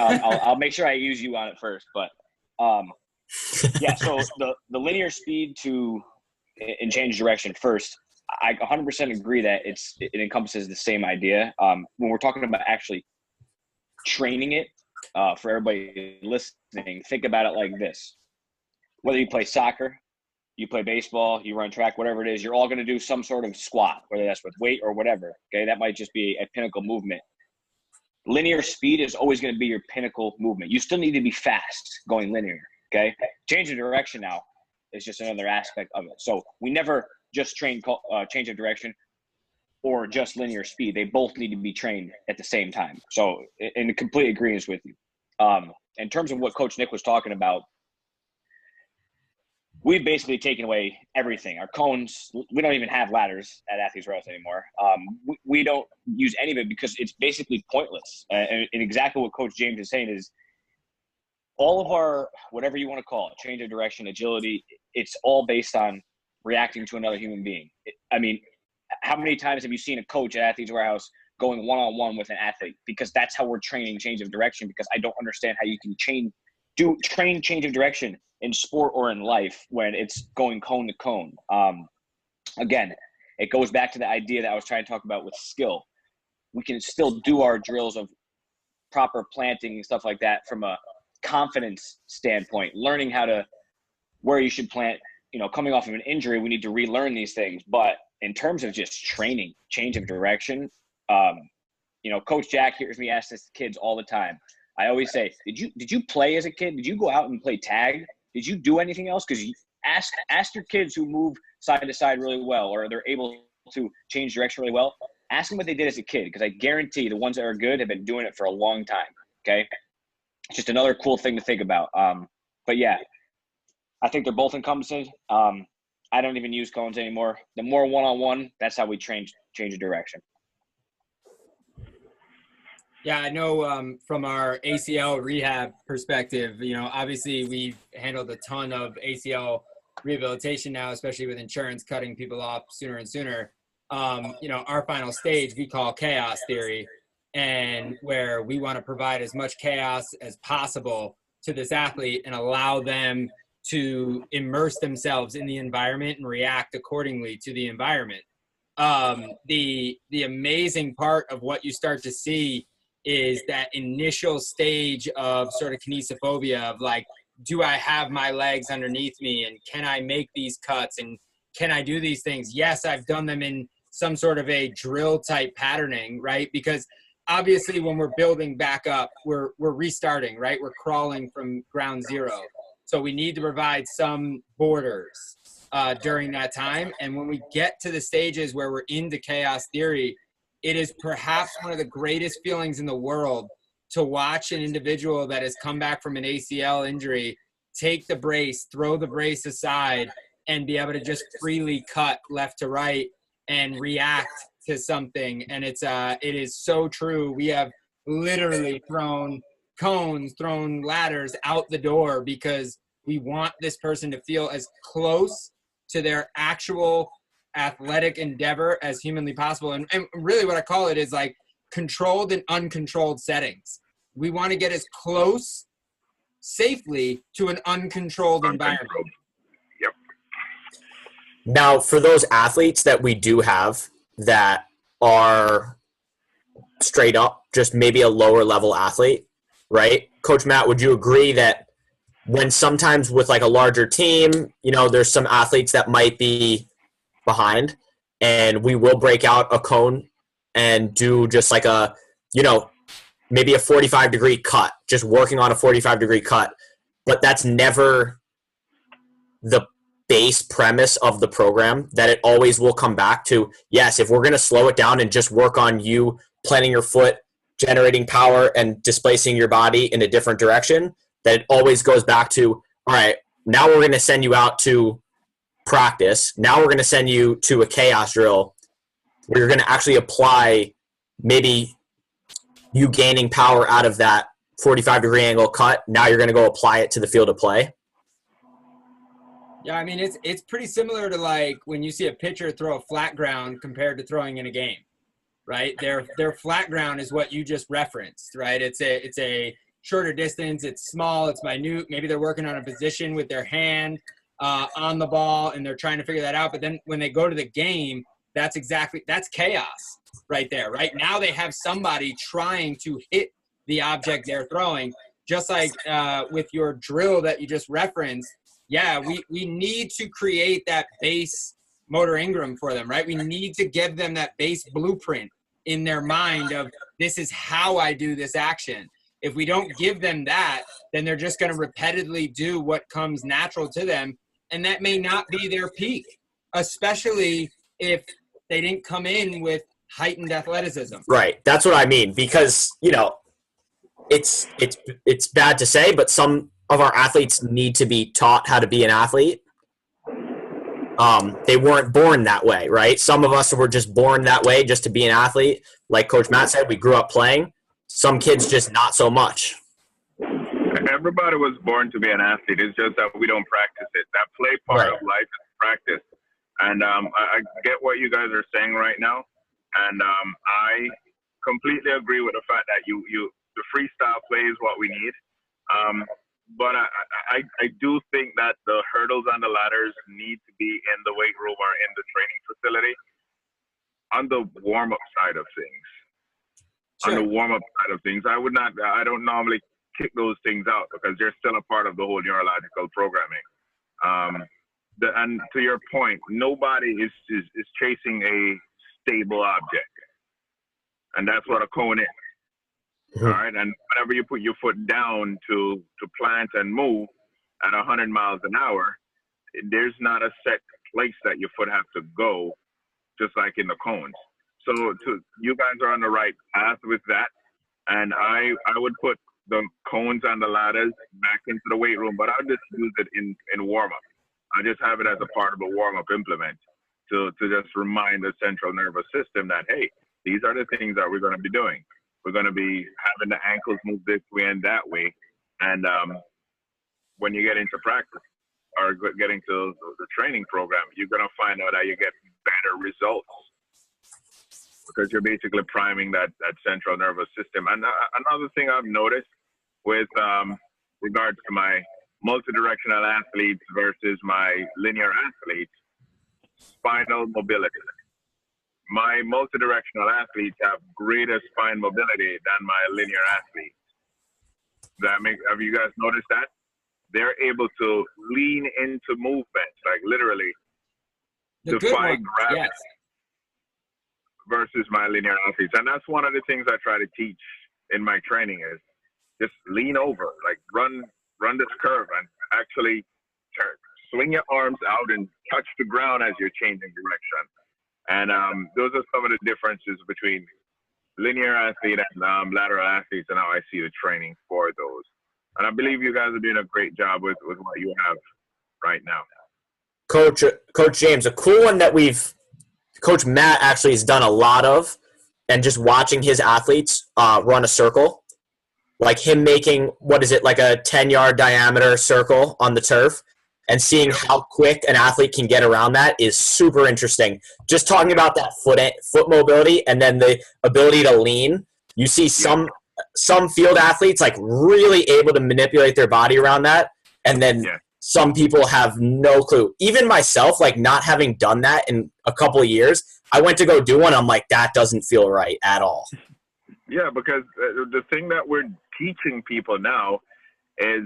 Um, I'll, I'll make sure I use you on it first, but um, yeah. So the the linear speed to and change direction first. I 100% agree that it's it encompasses the same idea. Um, when we're talking about actually training it uh, for everybody listening, think about it like this: whether you play soccer, you play baseball, you run track, whatever it is, you're all going to do some sort of squat, whether that's with weight or whatever. Okay, that might just be a pinnacle movement. Linear speed is always going to be your pinnacle movement. You still need to be fast going linear. Okay, change of direction now is just another aspect of it. So we never just train uh, change of direction or just linear speed. They both need to be trained at the same time. So in complete agreement with you. Um, in terms of what Coach Nick was talking about, we've basically taken away everything. Our cones, we don't even have ladders at Athletes Roast anymore. Um, we, we, don't use any of it because it's basically pointless. Uh, and, and, exactly what Coach James is saying is all of our, whatever you want to call it, change of direction, agility, it's all based on reacting to another human being. I mean, how many times have you seen a coach at Athletes Warehouse going one on one with an athlete? Because that's how we're training change of direction. Because I don't understand how you can change, do train change of direction in sport or in life when it's going cone to cone. Um, again, it goes back to the idea that I was trying to talk about with skill. We can still do our drills of proper planting and stuff like that from a confidence standpoint, learning how to where you should plant. You know, coming off of an injury, we need to relearn these things. But in terms of just training, change of direction, um, you know, Coach Jack hears me ask this kids all the time. I always say, "Did you did you play as a kid? Did you go out and play tag? Did you do anything else? Because ask ask your kids who move side to side really well, or they're able to change direction really well. Ask them what they did as a kid, because I guarantee the ones that are good have been doing it for a long time. Okay, just another cool thing to think about. Um, but yeah, I think they're both encompassing. Um, I don't even use cones anymore. The more one on one, that's how we change change a direction. Yeah, I know um, from our ACL rehab perspective, you know, obviously we've handled a ton of ACL rehabilitation now, especially with insurance cutting people off sooner and sooner. Um, you know, our final stage we call chaos theory, and where we want to provide as much chaos as possible to this athlete and allow them to immerse themselves in the environment and react accordingly to the environment. Um, the the amazing part of what you start to see is that initial stage of sort of kinesiophobia of like, do I have my legs underneath me and can I make these cuts and can I do these things? Yes, I've done them in some sort of a drill type patterning, right? Because obviously when we're building back up, we're we're restarting, right? We're crawling from ground zero. So we need to provide some borders uh, during that time. And when we get to the stages where we're into chaos theory, it is perhaps one of the greatest feelings in the world to watch an individual that has come back from an ACL injury take the brace, throw the brace aside, and be able to just freely cut left to right and react to something. And it's uh, it is so true. We have literally thrown cones, thrown ladders out the door because we want this person to feel as close to their actual athletic endeavor as humanly possible. And, and really, what I call it is like controlled and uncontrolled settings. We want to get as close safely to an uncontrolled environment. Yep. Now, for those athletes that we do have that are straight up just maybe a lower level athlete, right? Coach Matt, would you agree that when sometimes with like a larger team, you know, there's some athletes that might be behind and we will break out a cone and do just like a, you know, maybe a 45 degree cut, just working on a 45 degree cut. But that's never the base premise of the program that it always will come back to yes if we're going to slow it down and just work on you planting your foot generating power and displacing your body in a different direction that it always goes back to all right now we're going to send you out to practice. Now we're going to send you to a chaos drill where you're going to actually apply maybe you gaining power out of that 45 degree angle cut. Now you're going to go apply it to the field of play Yeah, I mean it's it's pretty similar to like when you see a pitcher throw a flat ground compared to throwing in a game, right? Their their flat ground is what you just referenced, right? It's a it's a shorter distance, it's small, it's minute. Maybe they're working on a position with their hand uh, on the ball and they're trying to figure that out. But then when they go to the game, that's exactly that's chaos right there, right? Now they have somebody trying to hit the object they're throwing, just like uh, with your drill that you just referenced yeah, we, we need to create that base motor engram for them, right? We need to give them that base blueprint in their mind of this is how I do this action. If we don't give them that, then they're just going to repeatedly do what comes natural to them. And that may not be their peak, especially if they didn't come in with heightened athleticism. Right. That's what I mean because, you know, it's it's it's bad to say, but some of our athletes need to be taught how to be an athlete. Um, they weren't born that way, right? Some of us were just born that way just to be an athlete. Like Coach Matt said, we grew up playing. Some kids just not so much. Everybody was born to be an athlete. It's just that we don't practice it. That play part Right. of life is practice. And um, I, I get what you guys are saying right now, and um, I completely agree with the fact that you you the freestyle play is what we need. But I, I I do think that the hurdles and the ladders need to be in the weight room or in the training facility on the warm up side of things. On the warm up side of things, I would not. I don't normally kick those things out because they're still a part of the whole neurological programming. Um, the, and to your point, nobody is, is, is chasing a stable object. And that's what a cone is. Mhm. All right. And whenever you put your foot down to, to plant and move at 100 miles an hour, there's not a set place that your foot has to go, just like in the cones. So to, you guys are on the right path with that. And I, I would put the cones and the ladders back into the weight room, but I'll just use it in, in warm up. I just have it as a part of a warm up implement to, to just remind the central nervous system that, hey, these are the things that we're going to be doing. We're going to be having the ankles move this way and that way. And um, when you get into practice or go- getting to the training program, you're going to find out that you get better results because you're basically priming that, that central nervous system. And uh, another thing I've noticed with um, regards to my multidirectional athletes versus my linear athletes, spinal mobility. My multidirectional athletes have greater spine mobility than my linear athletes. That make have you guys noticed that? They're able to lean into movements, like literally The To good fight ones, gravity. yes. versus my linear athletes. And that's one of the things I try to teach in my training is just lean over, like run run this curve and actually turn, swing your arms out and touch the ground as you're changing direction. And um, those are some of the differences between linear athlete and um, lateral athletes and how I see the training for those. And I believe you guys are doing a great job with, with what you have right now. Coach Coach James, a cool one that we've Coach Matt actually has done a lot of, and just watching his athletes uh, run a circle, like him making what is it like a ten yard diameter circle on the turf, and seeing how quick an athlete can get around that is super interesting. Just talking about that foot foot mobility and then the ability to lean. You see some some field athletes like really able to manipulate their body around that, and then Yeah. some people have no clue. Even myself, like not having done that in a couple of years, I went to go do one. I'm like, that doesn't feel right at all. Yeah, because uh, the thing that we're teaching people now is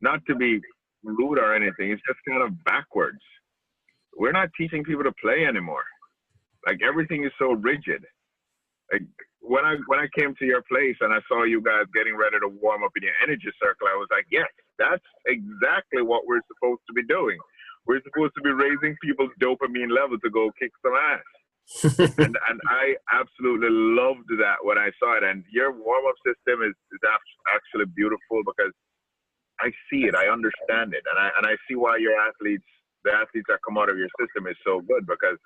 not to be rude or anything. It's just kind of backwards. We're not teaching people to play anymore. Like everything is so rigid. Like when I when I came to your place and I saw you guys getting ready to warm up in your energy circle, I was like, yes, that's exactly what we're supposed to be doing. We're supposed to be raising people's dopamine level to go kick some ass and and I absolutely loved that when I saw it. And your warm up system is is actually beautiful because I see it, I understand it, and I and I see why your athletes, the athletes that come out of your system, is so good because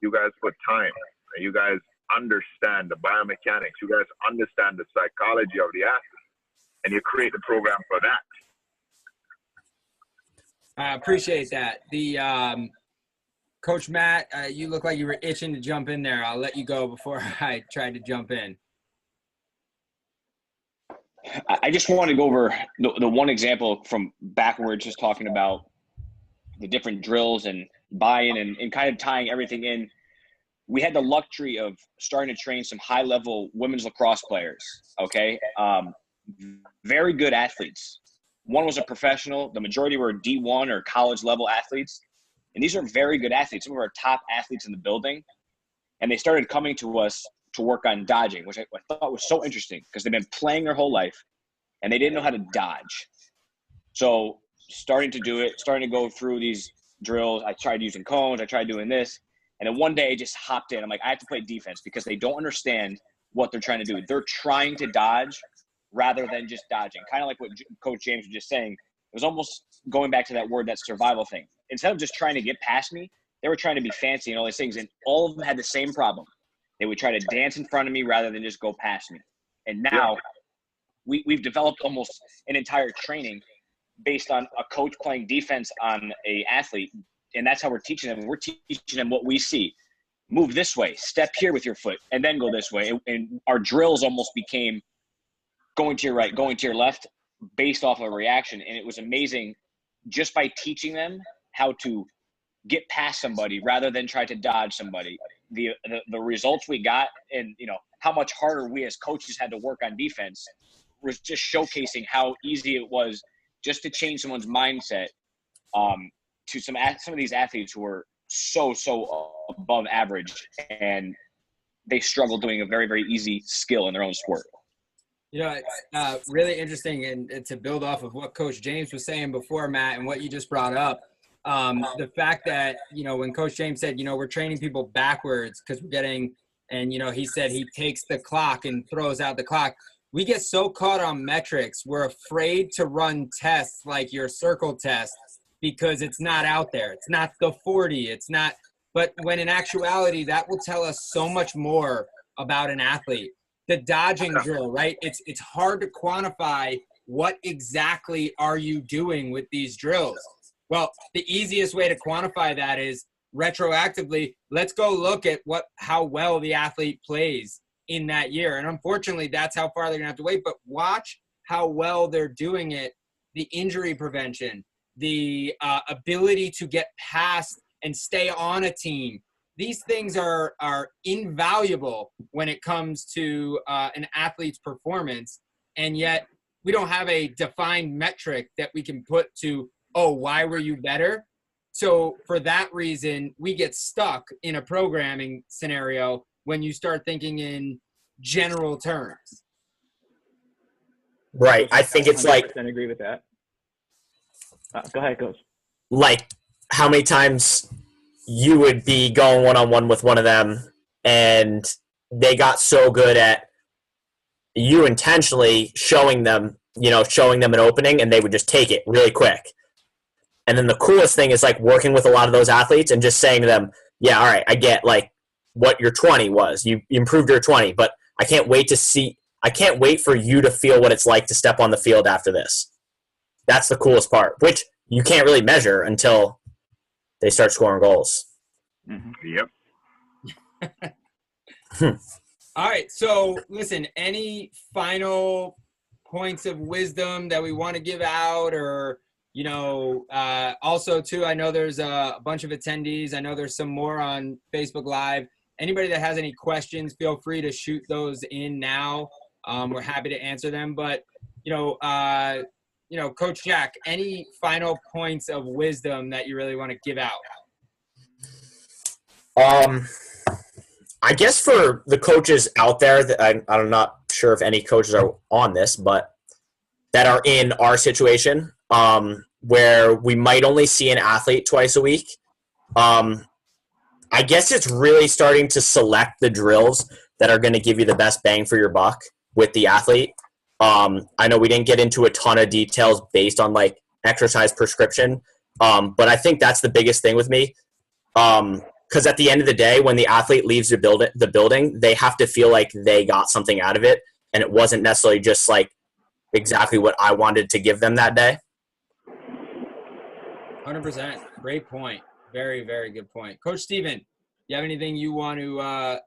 you guys put time, you guys understand the biomechanics, you guys understand the psychology of the athlete, and you create the program for that. I appreciate that. The um, Coach Matt, uh, you look like you were itching to jump in there. I'll let you go before I tried to jump in. I just want to go over the, the one example from backwards, just talking about the different drills and buy-in and, and kind of tying everything in. We had the luxury of starting to train some high-level women's lacrosse players. Okay, um, very good athletes. One was a professional. The majority were D1 or college-level athletes, and these are very good athletes. Some of our top athletes in the building, and they started coming to us to work on dodging, which I, I thought was so interesting because they've been playing their whole life and they didn't know how to dodge. So starting to do it, starting to go through these drills. I tried using cones. I tried doing this, and then one day I just hopped in. I'm like, I have to play defense because they don't understand what they're trying to do. They're trying to dodge rather than just dodging. Kind of like what Coach James was just saying. It was almost going back to that word, that survival thing. Instead of just trying to get past me, they were trying to be fancy and all these things, and all of them had the same problem. They would try to dance in front of me rather than just go past me. And now we, we've developed almost an entire training based on a coach playing defense on a athlete, and that's how we're teaching them. We're teaching them what we see. Move this way, step here with your foot, and then go this way. And, and our drills almost became going to your right, going to your left, based off of a reaction. And it was amazing just by teaching them how to get past somebody rather than try to dodge somebody. The, the the results we got, and you know how much harder we as coaches had to work on defense, was just showcasing how easy it was just to change someone's mindset um, to some some of these athletes who are so so above average and they struggle doing a very very easy skill in their own sport. You know, it's uh, really interesting, and, and, to build off of what Coach James was saying before, Matt, and what you just brought up, um, the fact that you know when Coach James said, you know, we're training people backwards because we're getting, and you know, he said he takes the clock and throws out the clock. We get so caught on metrics, we're afraid to run tests like your circle test because it's not out there. It's not the 40. It's not. But when in actuality, that will tell us so much more about an athlete the dodging drill, right? It's it's hard to quantify what exactly are you doing with these drills. Well, the easiest way to quantify that is retroactively. Let's go look at what how well the athlete plays in that year, and unfortunately, that's how far they're gonna have to wait. But watch how well they're doing it. The injury prevention, the uh, ability to get past and stay on a team, these things are are invaluable when it comes to uh, an athlete's performance and yet we don't have a defined metric that we can put to oh why were you better? So for that reason we get stuck in a programming scenario when you start thinking in general terms. Right i think it's like i agree with that. Uh, go ahead coach. Like how many times you would be going one on one with one of them, and they got so good at you intentionally showing them, you know, showing them an opening, and they would just take it really quick. And then the coolest thing is like working with a lot of those athletes and just saying to them, "Yeah, all right, I get like what your 20 was. You, you improved your 20, but I can't wait to see. I can't wait for you to feel what it's like to step on the field after this. That's the coolest part, which you can't really measure until they start scoring goals. Mm-hmm. Yep. All right. So, listen, any final points of wisdom that we want to give out or you know uh, also too i know there's a bunch of attendees. I know there's some more on facebook live. Anybody that has any questions feel free to shoot those in now. Um, we're happy to answer them. But you know uh, you know, Coach Jack, any final points of wisdom that you really want to give out? Um, I guess for the coaches out there, that I, I'm not sure if any coaches are on this, but that are in our situation, um, where we might only see an athlete twice a week. Um, I guess it's really starting to select the drills that are going to give you the best bang for your buck with the athlete. Um, I know we didn't get into a ton of details based on like exercise prescription, um, but I think that's the biggest thing with me. Because um, at the end of the day, when the athlete leaves the building, the building, they have to feel like they got something out of it, and it wasn't necessarily just like exactly what I wanted to give them that day. Hundred percent. Great point. Very, very good point, Coach Stephen. You have anything you want to uh,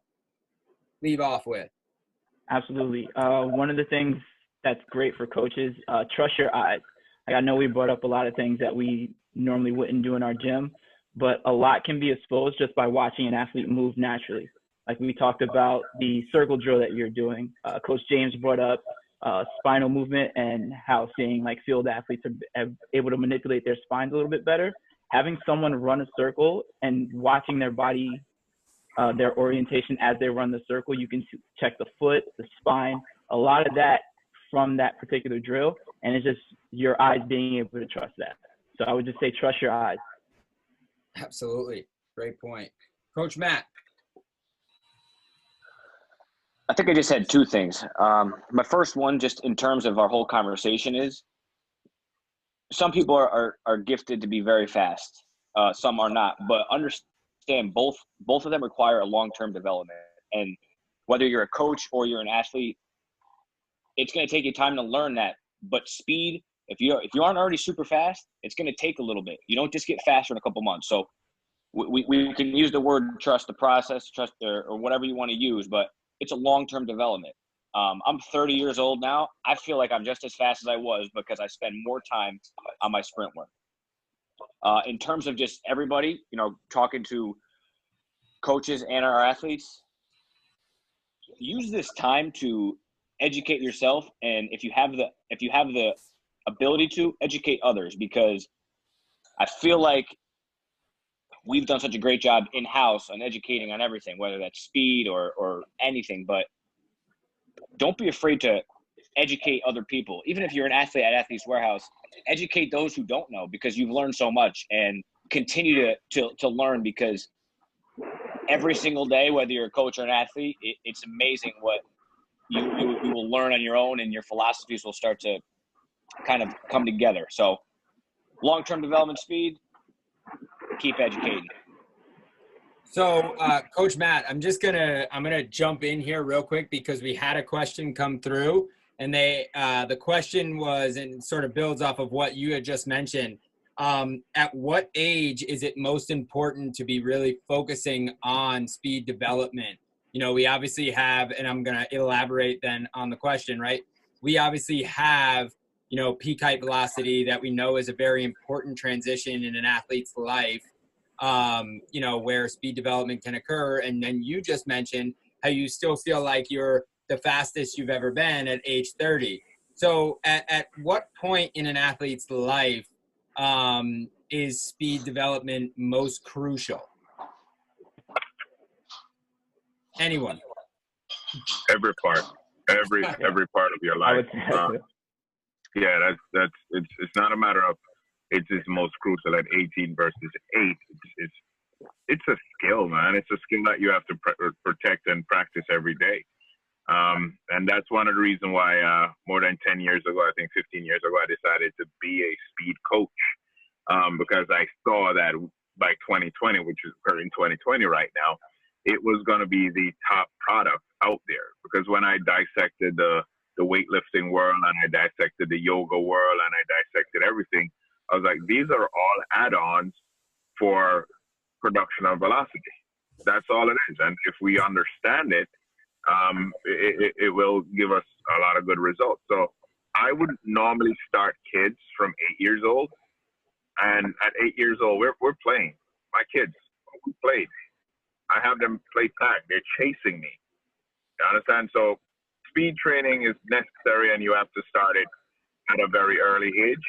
leave off with? Absolutely. Uh, one of the things that's great for coaches. Uh, trust your eyes. Like I know we brought up a lot of things that we normally wouldn't do in our gym, but a lot can be exposed just by watching an athlete move naturally. Like we talked about the circle drill that you're doing. Uh, Coach James brought up uh, spinal movement and how seeing like field athletes are able to manipulate their spines a little bit better. Having someone run a circle and watching their body, uh, their orientation as they run the circle, you can check the foot, the spine. A lot of that from that particular drill, and it's just your eyes being able to trust that. So I would just say trust your eyes. Absolutely, great point, Coach Matt. I think I just had two things. Um, my first one, just in terms of our whole conversation, is some people are, are, are gifted to be very fast. Uh, some are not, but understand both both of them require a long term development. And whether you're a coach or you're an athlete, it's going to take you time to learn that. But speed, if you if you aren't already super fast, it's going to take a little bit. You don't just get faster in a couple months. So we, we can use the word trust the process, trust the, or whatever you want to use, but it's a long term development. Um, I'm 30 years old now. I feel like I'm just as fast as I was because I spend more time on my sprint work. Uh, in terms of just everybody, you know, talking to coaches and our athletes, use this time to educate yourself and if you have the if you have the ability to educate others because I feel like we've done such a great job in house on educating on everything, whether that's speed or or anything. But don't be afraid to educate other people. Even if you're an athlete at Athletes Warehouse, educate those who don't know because you've learned so much and continue to to, to learn because every single day, whether you're a coach or an athlete, it, it's amazing what you, you, you will learn on your own and your philosophies will start to kind of come together. So long-term development speed, keep educating. So, uh, Coach Matt, I'm just gonna I'm gonna jump in here real quick because we had a question come through, and they uh, the question was and sort of builds off of what you had just mentioned. Um, at what age is it most important to be really focusing on speed development? You know, we obviously have, and I'm gonna elaborate then on the question, right? We obviously have you know, peak height velocity that we know is a very important transition in an athlete's life, um, you know, where speed development can occur. And then you just mentioned how you still feel like you're the fastest you've ever been at age 30. So at, at what point in an athlete's life um, is speed development most crucial? Anyone? Every part, every every part of your life. Uh, yeah, that's that's it's it's not a matter of it's just most crucial at 18 versus eight. It's it's it's a skill, man. It's a skill that you have to pr- protect and practice every day. Um, and that's one of the reasons why uh, more than 10 years ago, I think 15 years ago, I decided to be a speed coach um, because I saw that by 2020, which is in 2020 right now, it was going to be the top product out there. Because when I dissected the the weightlifting world and I dissected the yoga world and I dissected everything. I was like, these are all add-ons for production of velocity. That's all it is. And if we understand it, um, it, it, will give us a lot of good results. So I would normally start kids from eight years old. And at eight years old, we're, we're playing. My kids, we played. I have them play tag. They're chasing me. You understand? So speed training is necessary and you have to start it at a very early age.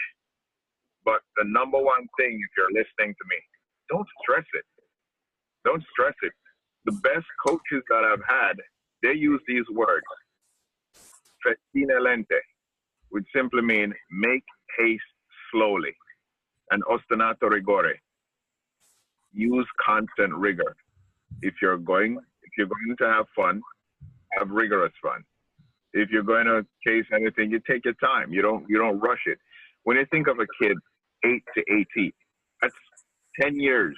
But the number one thing, if you're listening to me, don't stress it. Don't stress it. The best coaches that I've had, they use these words. Festina lente, which simply mean make haste slowly. And ostinato rigore, use constant rigor. If you're going, if you're going to have fun, have rigorous fun if you're going to chase anything, you take your time. You don't you don't rush it. When you think of a kid eight to eighteen, that's ten years.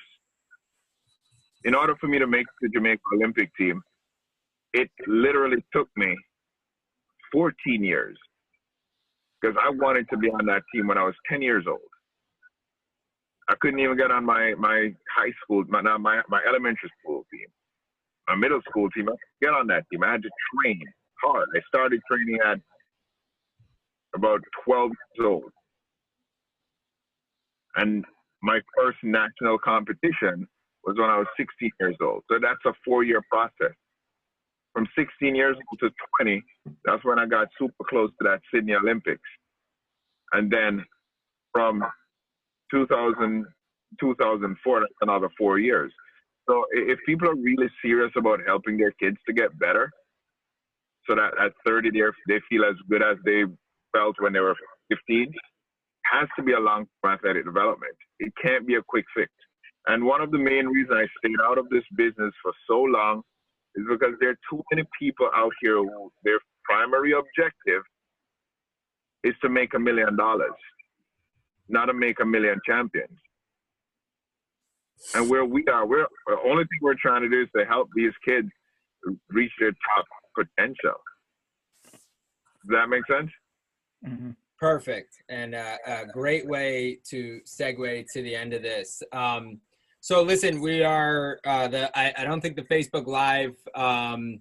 In order for me to make the Jamaica Olympic team, it literally took me 14 years because I wanted to be on that team when I was 10 years old. I couldn't even get on my, my high school, my, my, my elementary school team, my middle school team. I could get on that team. I had to train hard. I started training at about 12 years old. And my first national competition was when I was 16 years old. So that's a four year process. From 16 years old to 20, that's when I got super close to that Sydney Olympics. And then from 2000, 2004, that's another four years. So if people are really serious about helping their kids to get better, so that at 30 they they feel as good as they felt when they were 15 has to be a long-term athletic development. It can't be a quick fix. And one of the main reasons I stayed out of this business for so long is because there are too many people out here who their primary objective is to make a million dollars, not to make a million champions. And where we are, we're the only thing we're trying to do is to help these kids reach their top potential. Does that make sense? Mm-hmm. Perfect, and uh, a great way to segue to the end of this. Um, so, listen, we are uh, the. I, I, don't think the Facebook Live um,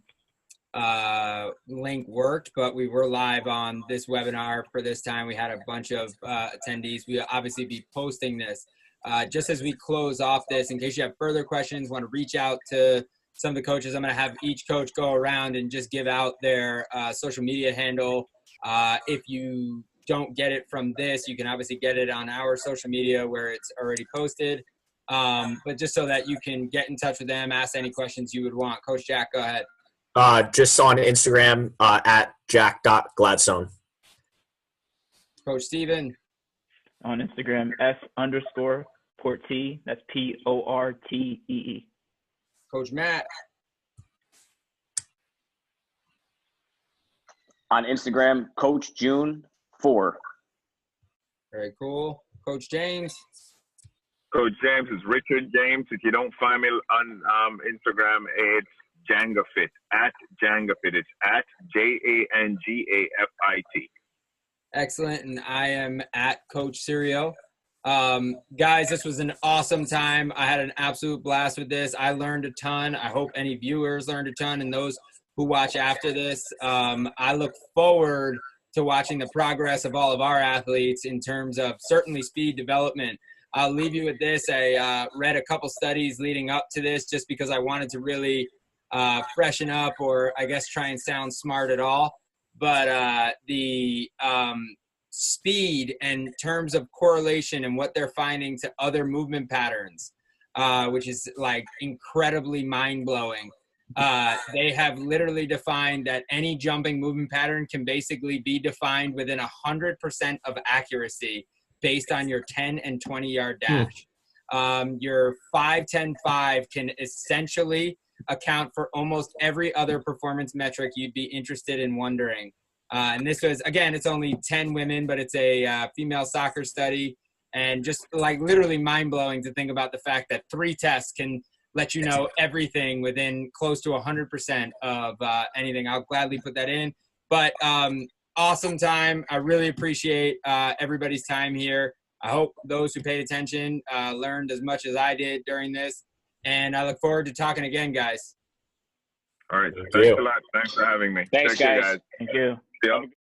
uh, link worked, but we were live on this webinar for this time. We had a bunch of uh, attendees. We'll obviously be posting this. Uh, just as we close off this, in case you have further questions, want to reach out to some of the coaches. I'm going to have each coach go around and just give out their uh, social media handle. Uh, if you don't get it from this, you can obviously get it on our social media where it's already posted. Um, but just so that you can get in touch with them, ask any questions you would want. Coach Jack, go ahead. Uh, just on Instagram uh, at jack.gladstone. Coach Stephen. On Instagram, S underscore Portee. That's P O R T E E. Coach Matt. On Instagram, Coach June four. Very cool. Coach James. Coach James is Richard James. If you don't find me on um, Instagram, it's JangaFit at JangaFit. It's at J A N G A F I T. Excellent. And I am at Coach Serio. Um, guys, this was an awesome time. I had an absolute blast with this. I learned a ton. I hope any viewers learned a ton and those who watch after this. Um, I look forward to watching the progress of all of our athletes in terms of certainly speed development. I'll leave you with this. I uh, read a couple studies leading up to this just because I wanted to really uh, freshen up or I guess try and sound smart at all. But uh, the um, speed and terms of correlation and what they're finding to other movement patterns, uh, which is like incredibly mind blowing. Uh, they have literally defined that any jumping movement pattern can basically be defined within 100% of accuracy based on your 10 and 20 yard dash. Um, your 5 10 5 can essentially account for almost every other performance metric you'd be interested in wondering. Uh, and this was, again, it's only 10 women, but it's a uh, female soccer study. And just like literally mind blowing to think about the fact that three tests can let you know everything within close to 100% of uh, anything. I'll gladly put that in. But um, awesome time. I really appreciate uh, everybody's time here. I hope those who paid attention uh, learned as much as I did during this. And I look forward to talking again, guys. All right. Thank Thanks you. a lot. Thanks for having me. Thanks, Thank you, guys. Thank you. Yeah.